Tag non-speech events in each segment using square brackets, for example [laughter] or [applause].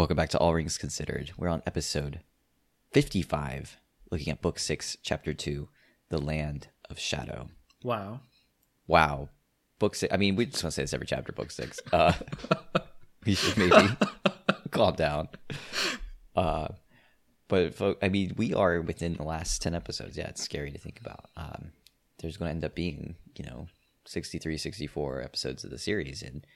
Welcome back to All Rings Considered. We're on episode 55, looking at book 6, chapter 2, The Land of Shadow. Wow. Wow. Book 6. I mean, we just want to say this every chapter, book 6. Uh, [laughs] we should maybe [laughs] calm down. Uh, but, I mean, we are within the last 10 episodes. Yeah, it's scary to think about. Um, there's going to end up being, you know, 63, 64 episodes of the series, and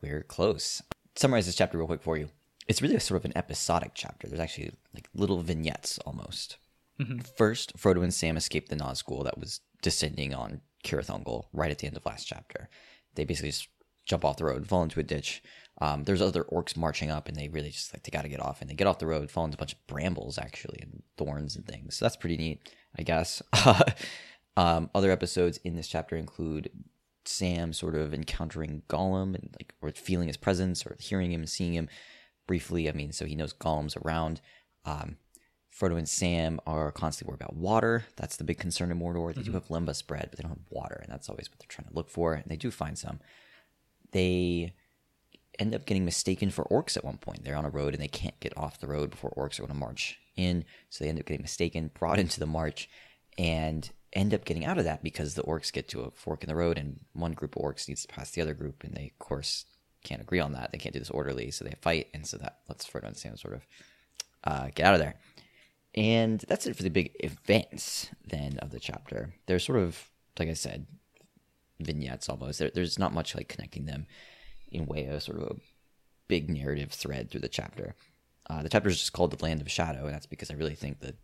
we're close. Summarize this chapter real quick for you. It's really a sort of an episodic chapter. There's actually like little vignettes almost. First, Frodo and Sam escape the Nazgul that was descending on Cirith Ungol right at the end of last chapter. They basically just jump off the road, fall into a ditch. Um, there's other orcs marching up, and they really just like they got to get off, and they get off the road, fall into a bunch of brambles actually, and thorns and things. So that's pretty neat, I guess. [laughs] um, other episodes in this chapter include Sam sort of encountering Gollum and like or feeling his presence or hearing him and seeing him briefly. I mean, so he knows Gollum's around. Um, Frodo and Sam are constantly worried about water. That's the big concern in Mordor. They do have lembas bread, but they don't have water, and that's always what they're trying to look for. And they do find some. They end up getting mistaken for orcs at one point. They're on a road and they can't get off the road before orcs are going to march in. So they end up getting mistaken, brought [laughs] into the march, and end up getting out of that because the orcs get to a fork in the road and one group of orcs needs to pass the other group, and they, of course, can't agree on that. They can't do this orderly, so they fight, and so that lets Frodo and Sam sort of uh, get out of there. And that's it for the big events then of the chapter. They're sort of, like I said, vignettes almost. There, there's not much like connecting them in way of sort of a big narrative thread through the chapter. Uh, the chapter is just called The Land of Shadow, and that's because I really think the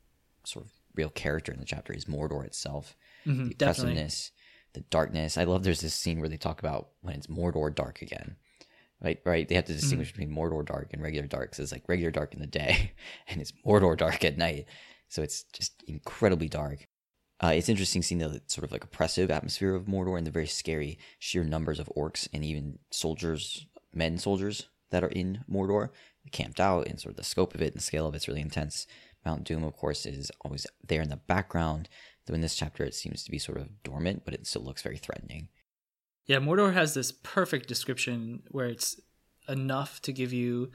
sort of real character in the chapter is Mordor itself. the definitely. oppressiveness, the darkness. I love there's this scene where they talk about when it's Mordor dark again. Right, right. They have to distinguish between Mordor dark and regular dark. So it's like regular dark in the day, [laughs] and it's Mordor dark at night. So it's just incredibly dark. Uh, it's interesting seeing the sort of like oppressive atmosphere of Mordor and the very scary sheer numbers of orcs and even soldiers, men soldiers that are in Mordor, camped out, and sort of the scope of it and the scale of it's really intense. Mount Doom, of course, is always there in the background, though in this chapter it seems to be sort of dormant, but it still looks very threatening. Yeah, Mordor has this perfect description where it's enough to give you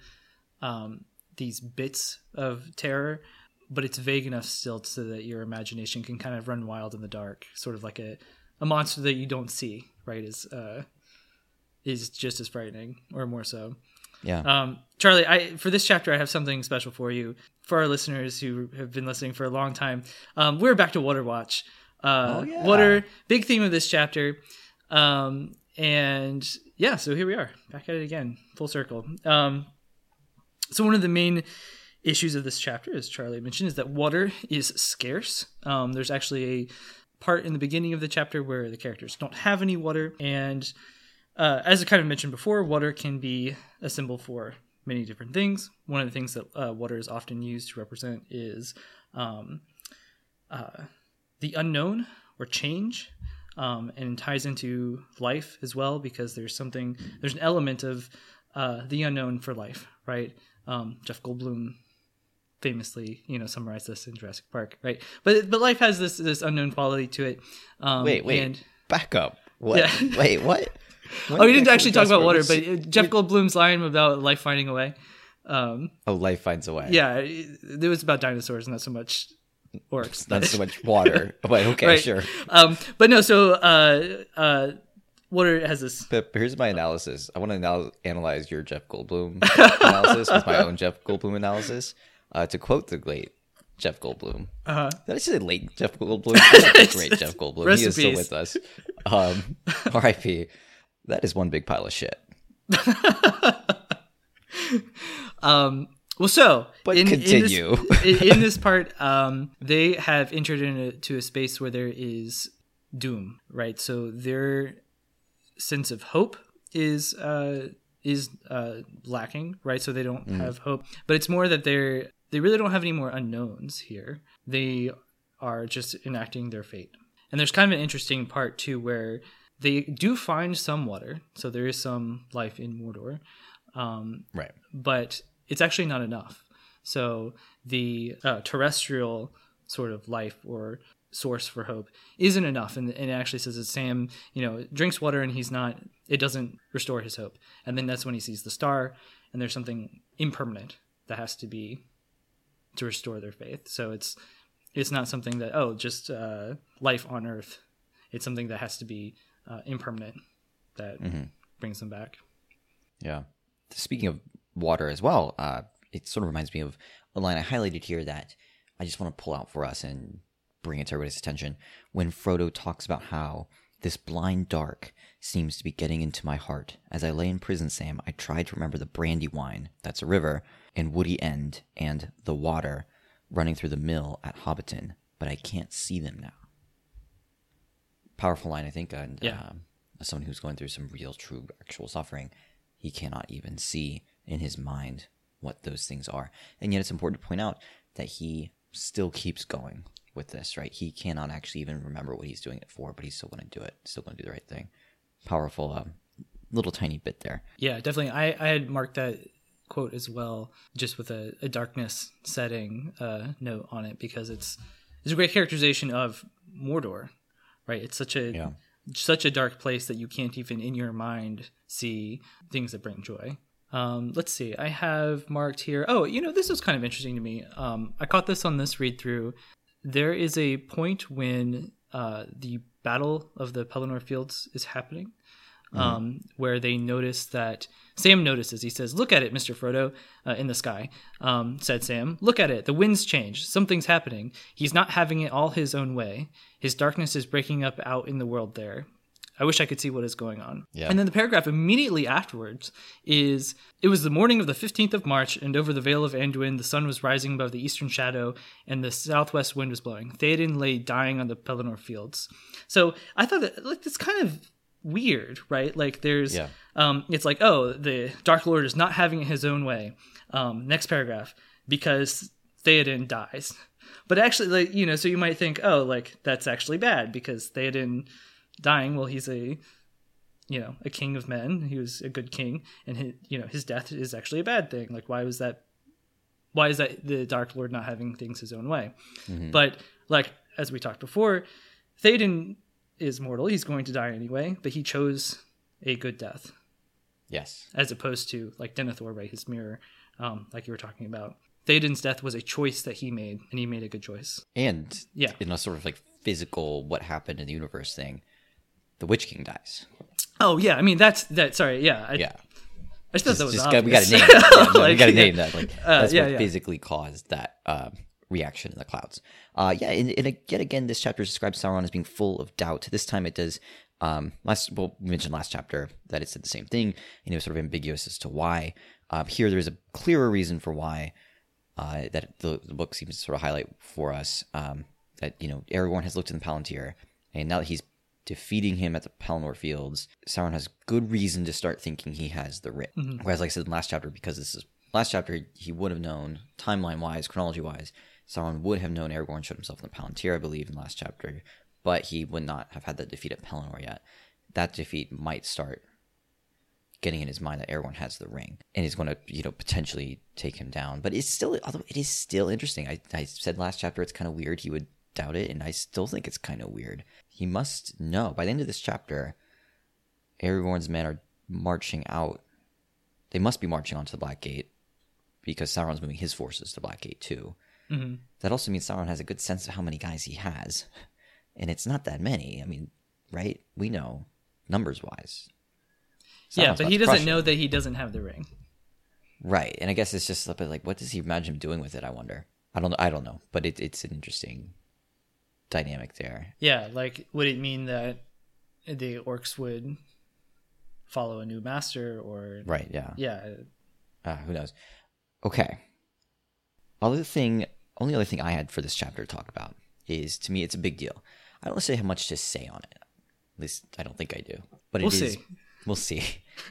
um, these bits of terror, but it's vague enough still so that your imagination can kind of run wild in the dark, sort of like a, a monster that you don't see, right? Is uh, is just as frightening or more so. Yeah. Um, Charlie, I for this chapter I have something special for you. For our listeners who have been listening for a long time, um, we're back to Water Watch. Uh, Oh, yeah. Water, big theme of this chapter. Um, and yeah, so here we are, back at it again, full circle. Um, so one of the main issues of this chapter, as Charlie mentioned, is that water is scarce. Um, there's actually a part in the beginning of the chapter where the characters don't have any water, and uh, as I kind of mentioned before, water can be a symbol for many different things. One of the things that uh, water is often used to represent is um, uh, the unknown or change, um, and ties into life as well because there's something, there's an element of uh, the unknown for life, right? Um, Jeff Goldblum famously, you know, summarized this in Jurassic Park, right? But but life has this this unknown quality to it. Um, wait, wait. and- Back up. What? Yeah. [laughs] Wait, what? Oh, we did didn't actually talk about water, but Jeff Goldblum's line about life finding a way. Um, oh, life finds a way. yeah, it, it was about dinosaurs, not so much orcs. Not so much water. [laughs] but okay, Right. sure. um, but no, so uh, uh, water has this. But here's my analysis. I want to anal- analyze your Jeff Goldblum [laughs] analysis with my own Jeff Goldblum analysis. Uh, to quote the late Jeff Goldblum. Uh, Did I say late Jeff Goldblum? I like [laughs] the great Jeff Goldblum. He is still with us. Um, R.I.P. That is one big pile of shit. [laughs] um, well, so But in, continue. in this, [laughs] in, this part, um, they have entered into a space where there is doom, right? So their sense of hope is uh, is uh, lacking, right? So they don't have hope, but it's more that they're they really don't have any more unknowns here. They are just enacting their fate. And there's kind of an interesting part too where they do find some water, so there is some life in Mordor, um, Right. but it's actually not enough. So the uh, terrestrial sort of life or source for hope isn't enough, and, and it actually says that Sam, you know, drinks water and he's not. It doesn't restore his hope, and then that's when he sees the star, and there's something impermanent that has to be to restore their faith. So it's it's not something that oh just uh, life on Earth. It's something that has to be uh, impermanent that brings them back. Yeah. Speaking of water as well, uh, it sort of reminds me of a line I highlighted here that I just want to pull out for us and bring it to everybody's attention. When Frodo talks about how this blind dark seems to be getting into my heart. As I lay in prison, Sam, I tried to remember the Brandywine, that's a river, and Woody End, and the water running through the mill at Hobbiton, but I can't see them now. Powerful line, I think, and Yeah. um, as someone who's going through some real, true, actual suffering, he cannot even see in his mind what those things are. And yet, it's important to point out that he still keeps going with this, right? He cannot actually even remember what he's doing it for, but he's still going to do it, still going to do the right thing. Powerful, um, little tiny bit there. Yeah, definitely. I, I had marked that quote as well, just with a, a darkness setting uh, note on it because it's it's a great characterization of Mordor, right? It's such a Yeah. such a dark place that you can't even in your mind see things that bring joy. Um, let's see. I have marked here. Oh, you know, this was kind of interesting to me. Um, I caught this on this read through. There is a point when uh, the Battle of the Pelennor Fields is happening, um, where they notice that Sam notices. He says, "Look at it, Mister Frodo, uh, in the sky." Um, said Sam, "Look at it. The winds change. Something's happening. He's not having it all his own way. His darkness is breaking up out in the world there." I wish I could see what is going on. Yeah. And then the paragraph immediately afterwards is It was the morning of the 15th of March, and over the Vale of Anduin the sun was rising above the eastern shadow, and the southwest wind was blowing. Theoden lay dying on the Pelennor fields. So I thought that, like, this kind of weird, right? Like, there's, Yeah. um, it's like, oh, the Dark Lord is not having it his own way. Um, next paragraph, because Theoden dies. But actually, like, you know, so you might think, oh, like, that's actually bad because Theoden dying, well, he's a, you know, a king of men. He was a good king, and his, you know, his death is actually a bad thing. Like, why was that? Why is that the Dark Lord not having things his own way? But like as we talked before, Theoden is mortal. He's going to die anyway, but he chose a good death Yes. as opposed to like Denethor, right? His mirror, um, like you were talking about. Theoden's death was a choice that he made, and he made a good choice. And Yeah. in a sort of like physical what happened in the universe thing, the Witch King dies. Oh yeah, I mean that's that. Sorry, yeah, I, Yeah. I just thought that was Just got, we got to name that. [laughs] Yeah, no, we got to name that. Like Uh, that's yeah, what yeah. physically caused that um, reaction in the clouds. Uh, yeah, and, and yet again, this chapter describes Sauron as being full of doubt. This time, it does. Um, last well, we mentioned last chapter that it said the same thing, and it was sort of ambiguous as to why. Um, here, there is a clearer reason for why uh, that the, the book seems to sort of highlight for us. Um, that you know, Aragorn has looked in the Palantir, and now that he's defeating him at the Pelennor Fields, Sauron has good reason to start thinking he has the writ. Whereas, like I said in the last chapter, because this is last chapter, he would have known timeline wise, chronology wise, Sauron would have known Aragorn showed himself in the Palantir, I believe, in the last chapter, but he would not have had that defeat at Pelennor yet. That defeat might start getting in his mind that Aragorn has the ring and is going to, you know, potentially take him down. But it's still, although it is still interesting. I, I said last chapter it's kind of weird he would doubt it, and I still think it's kind of weird. He must know by the end of this chapter, Aragorn's men are marching out. They must be marching onto the Black Gate because Sauron's moving his forces to Black Gate too. Mm-hmm. That also means Sauron has a good sense of how many guys he has, [laughs] and it's not that many. I mean, right? We know numbers wise. yeah, but he doesn't know him. that he doesn't have the ring. Right, and I guess it's just a bit like, what does he imagine him doing with it? I wonder. I don't. I don't know, but it, it's an interesting dynamic there. Yeah, like would it mean that the orcs would follow a new master or Right. Yeah. yeah, Uh, who knows? Okay. Other thing, only other thing I had for this chapter to talk about is to me it's a big deal. I don't necessarily have much to say on it. At least I don't think I do. But it We'll is- see. We'll see.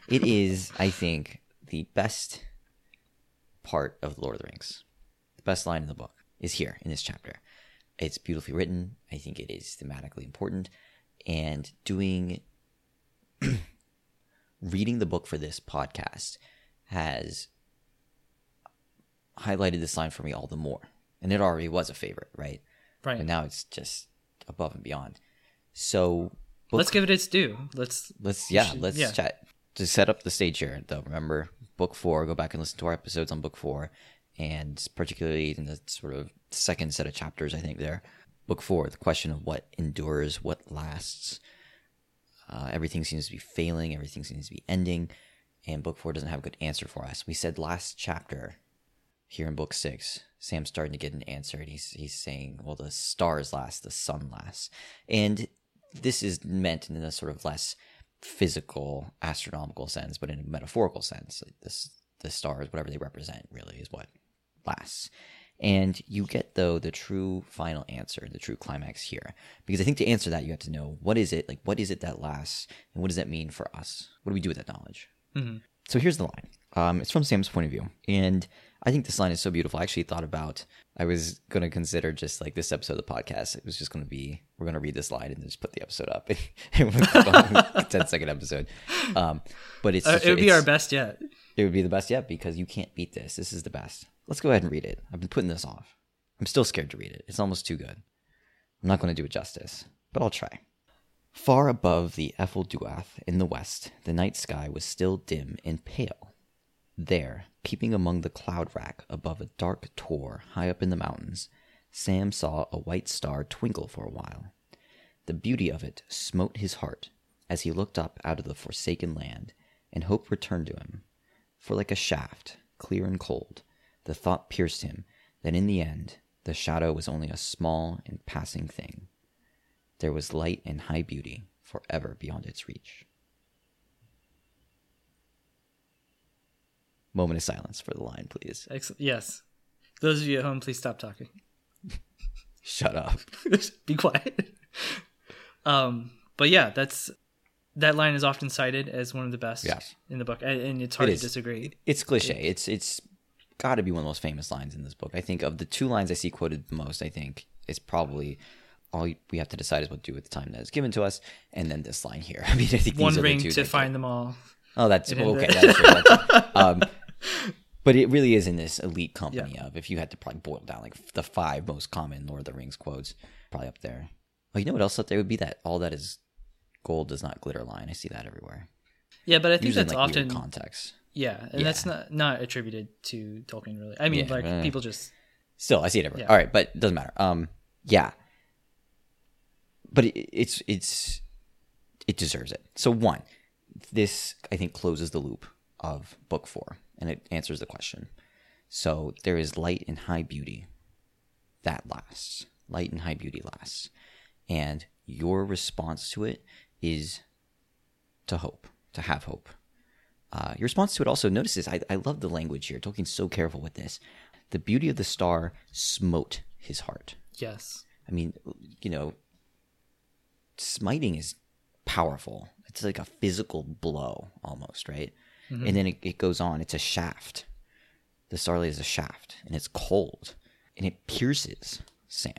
It is, I think, the best part of the Lord of the Rings. The best line in the book is here in this chapter. It's beautifully written. I think it is thematically important. And doing [clears throat] reading the book for this podcast has highlighted this line for me all the more. And it already was a favorite, right? right. And now it's just above and beyond. So book- Let's give it its due. Let's let's yeah, let's yeah. chat. To set up the stage here, though, remember book four, go back and listen to our episodes on book four, and particularly in the sort of second set of chapters, I think there, book four, the question of what endures, what lasts. Uh, everything seems to be failing, everything seems to be ending, and book four doesn't have a good answer for us. We said last chapter here in book six, Sam's starting to get an answer, and he's he's saying, "Well, the stars last, the sun lasts," and this is meant in a sort of less physical, astronomical sense, but in a metaphorical sense. Like this, the stars, whatever they represent, really is what lasts. And you get though the true final answer, the true climax here, because I think to answer that you have to know what is it like. What is it that lasts, and what does that mean for us? What do we do with that knowledge? Mhm. So here's the line. Um, it's from Sam's point of view, and I think this line is so beautiful. I actually thought about I was going to consider just like this episode of the podcast. It was just going to be we're going to read this line and then just put the episode up. [laughs] and we'll [laughs] 10 second episode. Um, but it's Uh, just- it would be our best yet. It would be the best yet because you can't beat this. This is the best. Let's go ahead and read it. I've been putting this off. I'm still scared to read it. It's almost too good. I'm not going to do it justice, but I'll try. Far above the Ephel Dúath in the west, the night sky was still dim and pale. There, peeping among the cloud rack above a dark tor high up in the mountains, Sam saw a white star twinkle for a while. The beauty of it smote his heart as he looked up out of the forsaken land, and hope returned to him. For like a shaft, clear and cold, the thought pierced him that in the end the shadow was only a small and passing thing. There was light and high beauty forever beyond its reach. Moment of silence for the line, please. Excellent. Yes. Those of you at home, please stop talking. [laughs] Shut up. [laughs] Be quiet. um, but yeah, that's that line is often cited as one of the best Yes. in the book, and- it's hard It to disagree. It's cliche. It's it's got to be one of the most famous lines in this book. I think of the two lines I see quoted the most, I think it's probably all we have to decide is what to do with the time that is given to us, and then this line here. [laughs] I mean, I think these One are ring the two to find them all. Oh, that's okay. That's true. That's. Um, but it really is in this elite company of if you had to probably boil down like the five most common Lord of the Rings quotes, probably up there. Oh, you know what else up there would be that all that is gold does not glitter line. I see that everywhere. Yeah, but I think Usually in, that's like often context. yeah, and that's not not attributed to Tolkien really. I mean, Yeah, like uh, people just Still, I see it everywhere. Yeah. All right, but it doesn't matter. Um, yeah, but it, it's it's it deserves it. So one, this I think closes the loop of book four, and it answers the question. So there is light and high beauty that lasts. Light and high beauty lasts, and your response to it is to hope, to have hope. Uh, your response to it also notices. I, I love the language here. Tolkien's so careful with this. The beauty of the star smote his heart. yes, I mean, you know, smiting is powerful. It's like a physical blow almost, right? And then it, it goes on. It's a shaft. The starlight is a shaft, and it's cold, and it pierces Sam.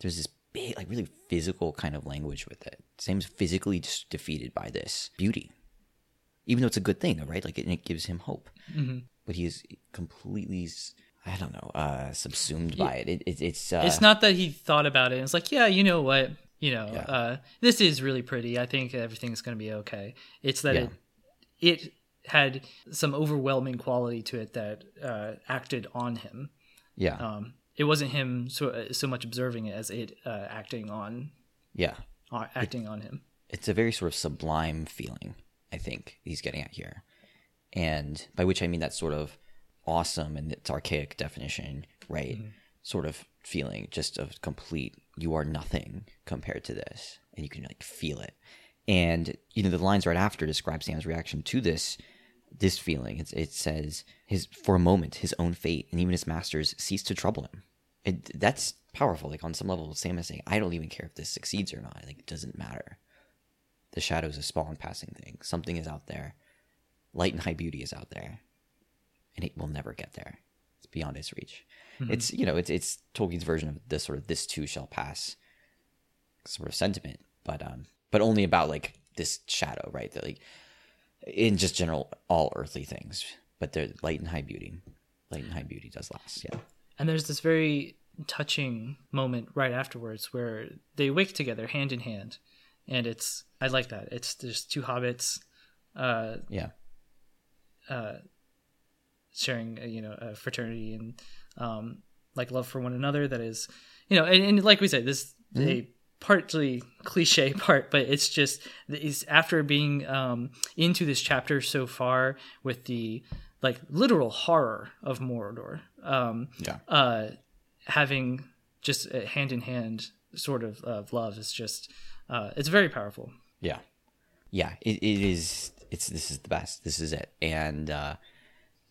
There's this big, like really physical kind of language with it. Sam's physically just defeated by this beauty, even though it's a good thing, right? Like, and it gives him hope. But he is completely, I don't know, uh, subsumed by it. it, it it's uh, it's not that he thought about it. It's like, yeah, you know what, you know, Yeah. uh, this is really pretty. I think everything's going to be okay. It's that Yeah. it it had some overwhelming quality to it that uh, acted on him. yeah, Um, it wasn't him so so much observing it as it uh, acting on yeah. uh, acting on him. it's a very sort of sublime feeling i think he's getting at here and by which i mean that sort of awesome and its archaic definition right sort of feeling just of complete you are nothing compared to this and you can like feel it and you know the lines right after describe sam's reaction to this this feeling it's, it says his for a moment his own fate and even his masters cease to trouble him it, that's powerful like on some level sam is saying i don't even care if this succeeds or not like it doesn't matter the shadow is a small and passing thing. Something is out there. Light and high beauty is out there. And it will never get there. It's beyond its reach. It's you know, it's it's Tolkien's version of this sort of this too shall pass sort of sentiment. But um but only about like this shadow, right? That like in just general all earthly things. But they're light and high beauty. Light and high beauty does last, yeah. And there's this very touching moment right afterwards where they wake together hand in hand, and it's I like that. It's there's two hobbits, uh, Yeah. sharing uh, you know a fraternity and um, like love for one another that is you know and, and like we said this mm-hmm. a partly cliche [laughs] part but it's just is after being um, into this chapter so far with the like literal horror of Mordor um, yeah. uh, having just a hand in hand sort of of love is just uh, it's very powerful. Yeah. Yeah it, it is it's this is the best. This is it. And uh,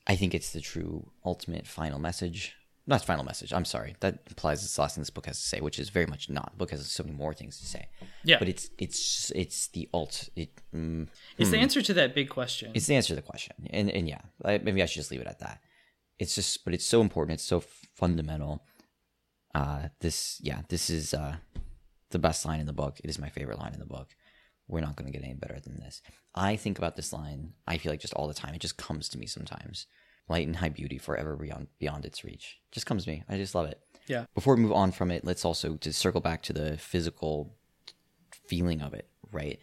i think it's the true ultimate final message not final message. I'm sorry. That implies it's the last thing this book has to say which is very much not. The book has so many more things to say. Yeah. But it's it's it's the alt. it mm, it's hmm. the answer to that big question. It's the answer to the question. And and yeah I, maybe i should just leave it at that. It's just but it's so important. It's so fundamental. Uh this yeah this is uh the best line in the book. It is my favorite line in the book. We're not going to get any better than this. I think about this line, I feel like just all the time. It just comes to me sometimes. Light and high beauty forever beyond beyond its reach. Just comes to me. I just love it. Yeah. Before we move on from it, let's also to circle back to the physical feeling of it, right?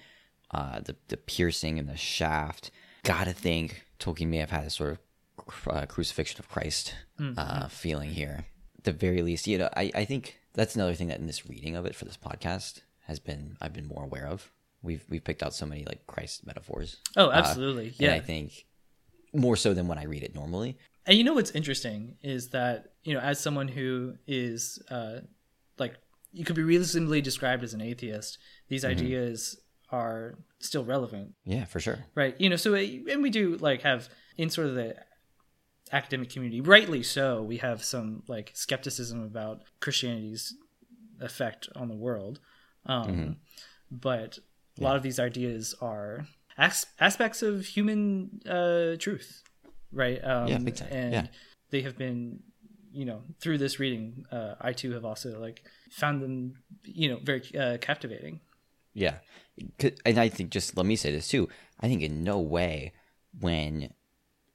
Uh, the the piercing and the shaft. Gotta think Tolkien may have had a sort of uh, crucifixion of Christ mm-hmm. uh, feeling here. At the very least, you know, I, I think that's another thing that in this reading of it for this podcast has been I've been more aware of we've we've picked out so many like Christ metaphors. Oh, uh, absolutely. Uh, yeah. I think more so than when I read it normally. And you know what's interesting is that you know as someone who is uh, like you could be reasonably described as an atheist, these mm-hmm. ideas are still relevant. Yeah, for sure. Right. You know, so and we do like have in sort of the academic community, rightly so, we have some like skepticism about Christianity's effect on the world. Um, mm-hmm. But a yeah. lot of these ideas are as- aspects of human uh, truth, right? Um, yeah, big time. And yeah. they have been, you know, through this reading, uh, I too have also like found them, you know, very uh, captivating. Yeah, and I think just let me say this too. I think in no way when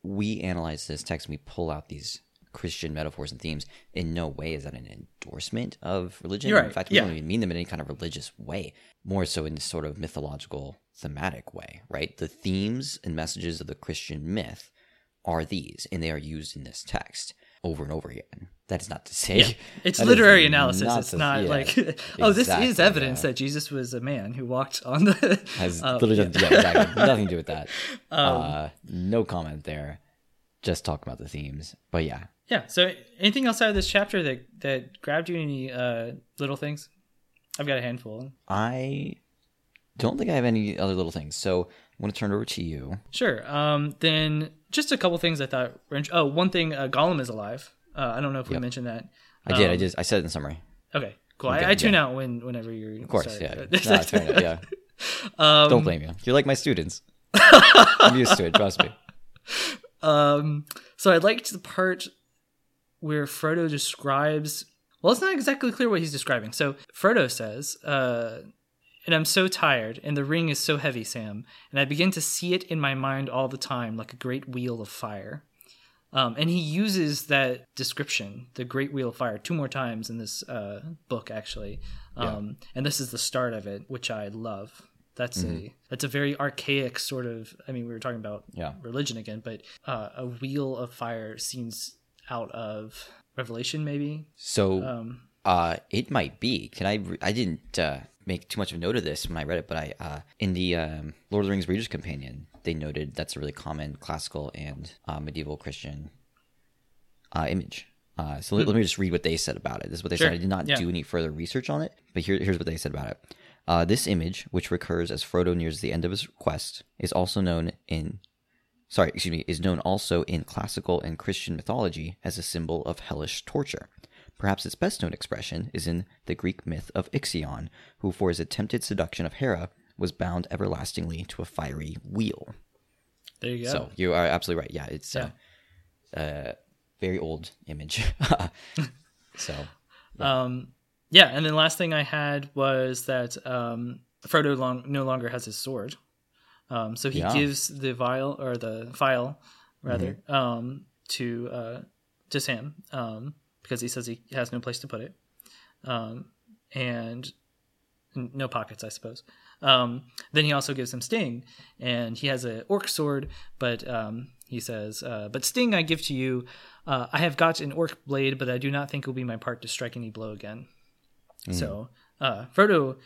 we analyze this text, and we pull out these Christian metaphors and themes, in no way is that an endorsement of religion. Right. In fact, we yeah. don't even mean them in any kind of religious way, more so in this sort of mythological, thematic way, right? The themes and messages of the Christian myth are these, and they are used in this text over and over again. That is not to say yeah. [laughs] it's literary analysis. Not it's to, not yeah, like [laughs] oh, this is evidence yeah. that Jesus was a man who walked on the [laughs] has uh, literally yeah. exactly nothing to do with that. Um, uh, no comment there. Just talk about the themes, but yeah, yeah. So, anything else out of this chapter that that grabbed you? Any uh, little things? I've got a handful. I don't think I have any other little things. So I'm going to turn it over to you. Sure. Um, then just a couple things I thought. Were oh, one thing. Uh, Gollum is alive. Uh, I don't know if we yep. mentioned that. I did. I um, just I said it in summary. Okay. Cool. Okay, I, I, tune yeah. out when whenever you're. Of course. Sorry. Yeah. [laughs] no, yeah. [laughs] Um, don't blame you. You're like my students. [laughs] I'm used to it. Trust me. Um. So I liked the part where Frodo describes. Well, it's not exactly clear what he's describing. So Frodo says, uh, and I'm so tired, and the ring is so heavy, Sam, and I begin to see it in my mind all the time like a great wheel of fire. Um, and he uses that description, the Great Wheel of Fire, two more times in this uh, book, actually. Um, yeah. And this is the start of it, which I love. That's mm-hmm. a that's a very archaic sort of. I mean, we were talking about yeah. religion again, but uh, a wheel of fire seems out of Revelation, maybe. So, um, uh, it might be. Can I? Re- I didn't uh, make too much of a note of this when I read it, but I uh, in the um, Lord of the Rings Reader's Companion, they noted that's a really common classical and uh, medieval Christian uh, image. Uh, so let, let, me just read what they said about it. This is what they sure. said. I did not yeah. do any further research on it, but here, here's what they said about it. Uh, this image, which recurs as Frodo nears the end of his quest, is also known in sorry, excuse me, is known also in classical and Christian mythology as a symbol of hellish torture. Perhaps its best known expression is in the Greek myth of Ixion, who for his attempted seduction of Hera was bound everlastingly to a fiery wheel. There you go. So you are absolutely right. Yeah, it's yeah. a, a very old image. [laughs] so, yeah. um, yeah, and then last thing I had was that um, Frodo long, no longer has his sword. Um, so he yeah. gives the vial or the phial rather mm-hmm. um, to uh, to Sam um, because he says he has no place to put it, um, and no pockets, I suppose. Um, then he also gives him Sting, and he has an orc sword, but um, he says, uh, "But Sting, I give to you. Uh, I have got an orc blade, but I do not think it will be my part to strike any blow again." So uh, Frodo,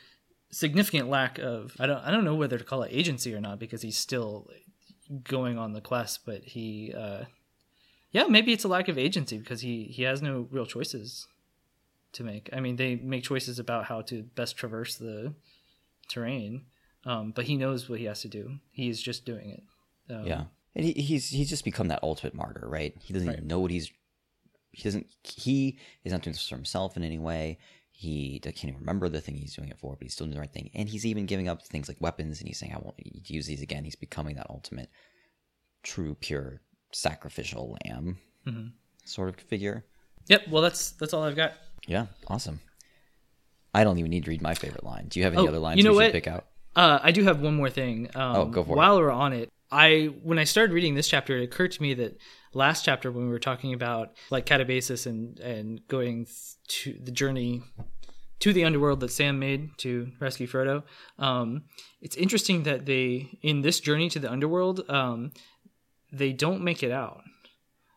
significant lack of I don't I don't know whether to call it agency or not because he's still going on the quest, but he uh, yeah maybe it's a lack of agency because he he has no real choices to make. I mean, they make choices about how to best traverse the terrain, um, but he knows what he has to do. He is just doing it. Um, Yeah, and he, he's he's just become that ultimate martyr, right? He doesn't even know what he's. He doesn't. He is not doing this for himself in any way. He can't even remember the thing he's doing it for, but he's still doing the right thing. And he's even giving up things like weapons, and he's saying, "I won't use these again." He's becoming that ultimate, true, pure, sacrificial lamb Mhm. sort of figure. Yep. Well, that's that's all I've got. Yeah, awesome. I don't even need to read my favorite line. Do you have any Oh, other lines you know should what? pick out? Uh, I do have one more thing. Um, Oh, go for it. While we're on it, I when I started reading this chapter, it occurred to me that last chapter when we were talking about like Catabasis and and going to the journey to the underworld that Sam made to rescue Frodo. Um, it's interesting that they in this journey to the underworld, um, they don't make it out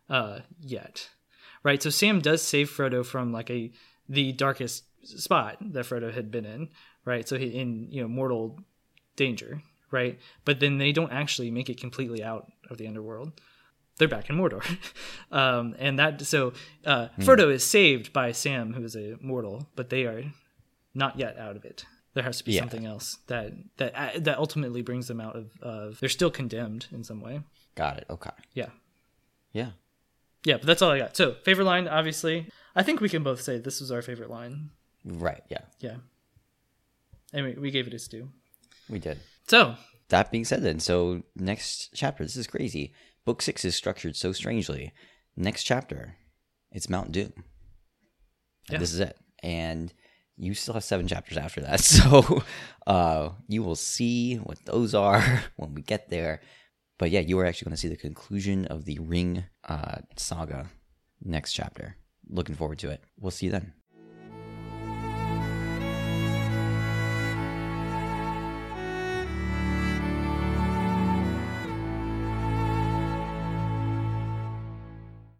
uh, yet, right? So Sam does save Frodo from like a the darkest spot that Frodo had been in, right? So he in you know mortal danger, right? But then they don't actually make it completely out of the underworld. They're back in Mordor, [laughs] um, and that so uh, Frodo is saved by Sam, who is a mortal, but they are not yet out of it. There has to be Yeah. something else that that uh, that ultimately brings them out of, of. They're still condemned in some way. Got it. Okay. Yeah, Yeah. yeah, but that's all I got. So favorite line, obviously, I think we can both say this was our favorite line. Right. Yeah. Yeah, Anyway, we, gave it its due. We did. So that being said then so next chapter this is crazy book six is structured so strangely next chapter it's mount doom And Yeah. this is it and you still have seven chapters after that [laughs] so uh you will see what those are [laughs] when we get there but yeah you are actually going to see the conclusion of the ring uh saga next chapter. Looking forward to it. We'll see you then